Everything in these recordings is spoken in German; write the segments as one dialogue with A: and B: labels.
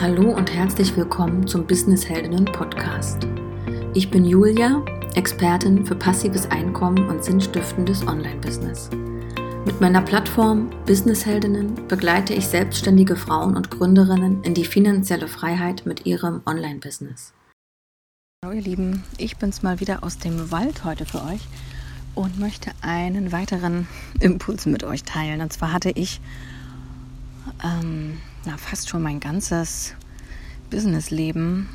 A: Hallo und herzlich willkommen zum Business Heldinnen Podcast. Ich bin Julia, Expertin für passives Einkommen und sinnstiftendes Online-Business. Mit meiner Plattform Business Heldinnen begleite ich selbstständige Frauen und Gründerinnen in die finanzielle Freiheit mit ihrem Online-Business.
B: Hallo ihr Lieben, ich bin's mal wieder aus dem Wald heute für euch und möchte einen weiteren Impuls mit euch teilen. Und zwar hatte ich ähm, na, fast schon mein ganzes Businessleben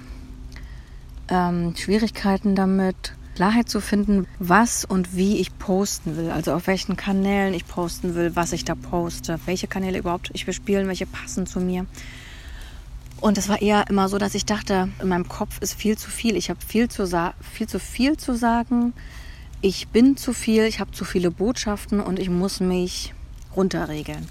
B: ähm, Schwierigkeiten damit, Klarheit zu finden, was und wie ich posten will. Also auf welchen Kanälen ich posten will, was ich da poste, welche Kanäle überhaupt ich bespielen, welche passen zu mir. Und es war eher immer so, dass ich dachte, in meinem Kopf ist viel zu viel. Ich habe viel viel zu viel zu sagen. Ich bin zu viel, ich habe zu viele Botschaften und ich muss mich runterregeln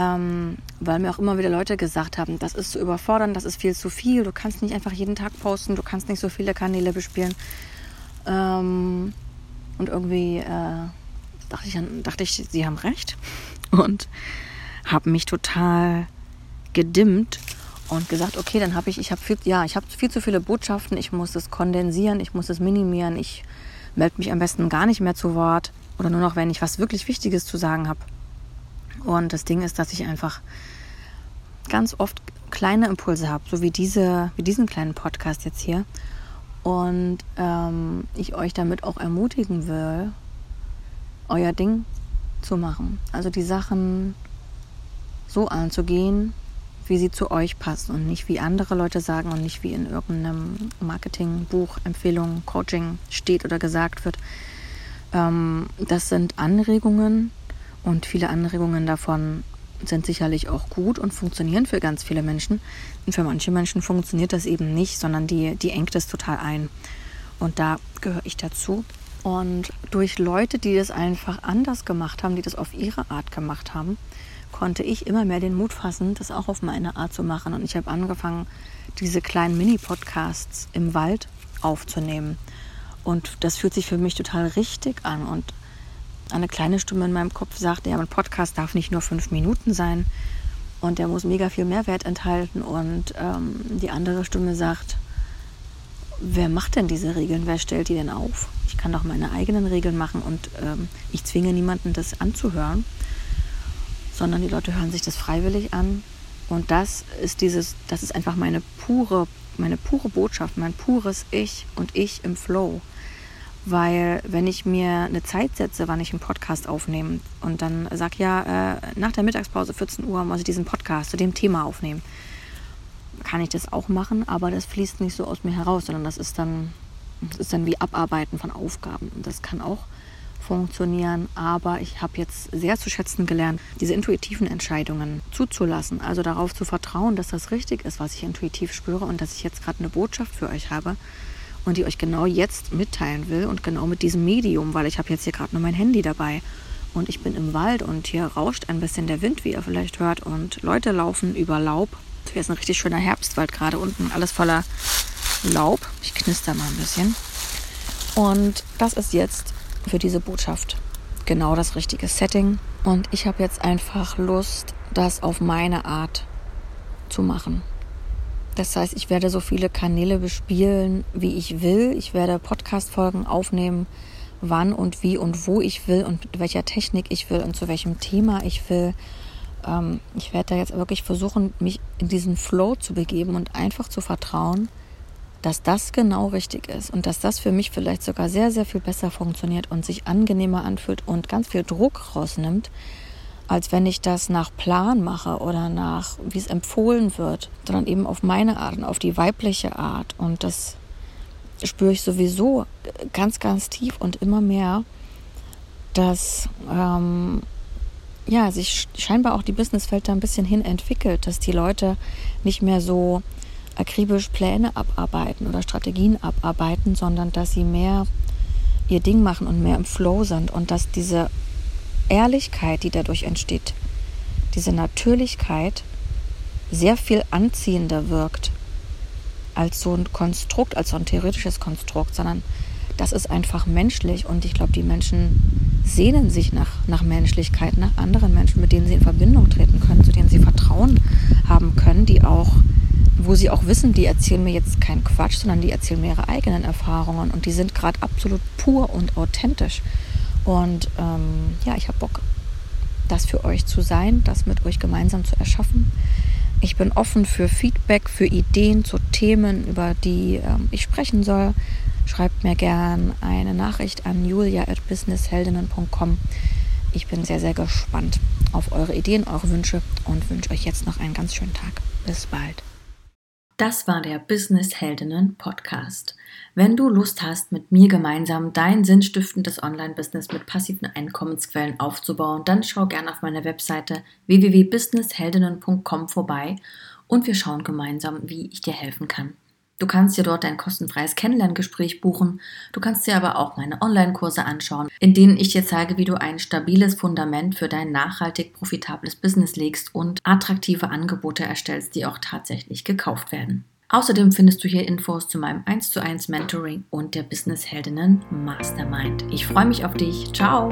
B: ähm, weil mir auch immer wieder Leute gesagt haben, das ist zu überfordern, das ist viel zu viel, du kannst nicht einfach jeden Tag posten, du kannst nicht so viele Kanäle bespielen. Ähm, und irgendwie äh, dachte, ich, dachte ich, sie haben recht und habe mich total gedimmt und gesagt, okay, dann habe ich, ich habe viel, ja, ich habe viel zu viele Botschaften, ich muss es kondensieren, ich muss es minimieren, ich melde mich am besten gar nicht mehr zu Wort oder nur noch, wenn ich was wirklich Wichtiges zu sagen habe. Und das Ding ist, dass ich einfach ganz oft kleine Impulse habe, so wie, diese, wie diesen kleinen Podcast jetzt hier. Und ähm, ich euch damit auch ermutigen will, euer Ding zu machen. Also die Sachen so anzugehen, wie sie zu euch passen und nicht wie andere Leute sagen und nicht wie in irgendeinem Marketingbuch, Empfehlung, Coaching steht oder gesagt wird. Ähm, das sind Anregungen, und viele Anregungen davon sind sicherlich auch gut und funktionieren für ganz viele Menschen. Und für manche Menschen funktioniert das eben nicht, sondern die, die engt es total ein. Und da gehöre ich dazu. Und durch Leute, die das einfach anders gemacht haben, die das auf ihre Art gemacht haben, konnte ich immer mehr den Mut fassen, das auch auf meine Art zu machen. Und ich habe angefangen, diese kleinen Mini-Podcasts im Wald aufzunehmen. Und das fühlt sich für mich total richtig an. Und eine kleine Stimme in meinem Kopf sagt, ja, ein Podcast darf nicht nur fünf Minuten sein und der muss mega viel Mehrwert enthalten. Und ähm, die andere Stimme sagt, wer macht denn diese Regeln? Wer stellt die denn auf? Ich kann doch meine eigenen Regeln machen und ähm, ich zwinge niemanden, das anzuhören, sondern die Leute hören sich das freiwillig an. Und das ist dieses, das ist einfach meine pure, meine pure Botschaft, mein pures Ich und ich im Flow. Weil wenn ich mir eine Zeit setze, wann ich einen Podcast aufnehme und dann sage, ja, äh, nach der Mittagspause 14 Uhr muss ich diesen Podcast zu dem Thema aufnehmen, kann ich das auch machen, aber das fließt nicht so aus mir heraus, sondern das ist dann, das ist dann wie Abarbeiten von Aufgaben. Und das kann auch funktionieren, aber ich habe jetzt sehr zu schätzen gelernt, diese intuitiven Entscheidungen zuzulassen, also darauf zu vertrauen, dass das richtig ist, was ich intuitiv spüre und dass ich jetzt gerade eine Botschaft für euch habe, und die euch genau jetzt mitteilen will und genau mit diesem Medium, weil ich habe jetzt hier gerade nur mein Handy dabei und ich bin im Wald und hier rauscht ein bisschen der Wind, wie ihr vielleicht hört und Leute laufen über Laub. Hier ist ein richtig schöner Herbstwald gerade unten, alles voller Laub. Ich knister mal ein bisschen. Und das ist jetzt für diese Botschaft genau das richtige Setting. Und ich habe jetzt einfach Lust, das auf meine Art zu machen. Das heißt, ich werde so viele Kanäle bespielen, wie ich will. Ich werde Podcast-Folgen aufnehmen, wann und wie und wo ich will und mit welcher Technik ich will und zu welchem Thema ich will. Ähm, ich werde da jetzt wirklich versuchen, mich in diesen Flow zu begeben und einfach zu vertrauen, dass das genau richtig ist und dass das für mich vielleicht sogar sehr, sehr viel besser funktioniert und sich angenehmer anfühlt und ganz viel Druck rausnimmt, als wenn ich das nach Plan mache oder nach, wie es empfohlen wird, sondern eben auf meine Art und auf die weibliche Art. Und das spüre ich sowieso ganz, ganz tief und immer mehr, dass ähm, ja, sich scheinbar auch die Businesswelt da ein bisschen hin entwickelt, dass die Leute nicht mehr so akribisch Pläne abarbeiten oder Strategien abarbeiten, sondern dass sie mehr ihr Ding machen und mehr im Flow sind und dass diese Ehrlichkeit, die dadurch entsteht, diese Natürlichkeit sehr viel anziehender wirkt als so ein Konstrukt, als so ein theoretisches Konstrukt, sondern das ist einfach menschlich und ich glaube, die Menschen sehnen sich nach, nach Menschlichkeit, nach anderen Menschen, mit denen sie in Verbindung treten können, zu denen sie Vertrauen haben können, die auch wo sie auch wissen, die erzählen mir jetzt keinen Quatsch, sondern die erzählen mir ihre eigenen Erfahrungen und die sind gerade absolut pur und authentisch. Und ähm, ja, ich habe Bock, das für euch zu sein, das mit euch gemeinsam zu erschaffen. Ich bin offen für Feedback, für Ideen zu Themen, über die ähm, ich sprechen soll. Schreibt mir gern eine Nachricht an julia.businessheldinnen.com. Ich bin sehr, sehr gespannt auf eure Ideen, eure Wünsche und wünsche euch jetzt noch einen ganz schönen Tag. Bis bald.
A: Das war der Business Heldinnen Podcast. Wenn du Lust hast, mit mir gemeinsam dein sinnstiftendes Online-Business mit passiven Einkommensquellen aufzubauen, dann schau gerne auf meiner Webseite www.businessheldinnen.com vorbei und wir schauen gemeinsam, wie ich dir helfen kann. Du kannst dir dort ein kostenfreies Kennenlerngespräch buchen. Du kannst dir aber auch meine Online-Kurse anschauen, in denen ich dir zeige, wie du ein stabiles Fundament für dein nachhaltig profitables Business legst und attraktive Angebote erstellst, die auch tatsächlich gekauft werden. Außerdem findest du hier Infos zu meinem 1 zu 1 Mentoring und der Business Heldinnen Mastermind. Ich freue mich auf dich. Ciao!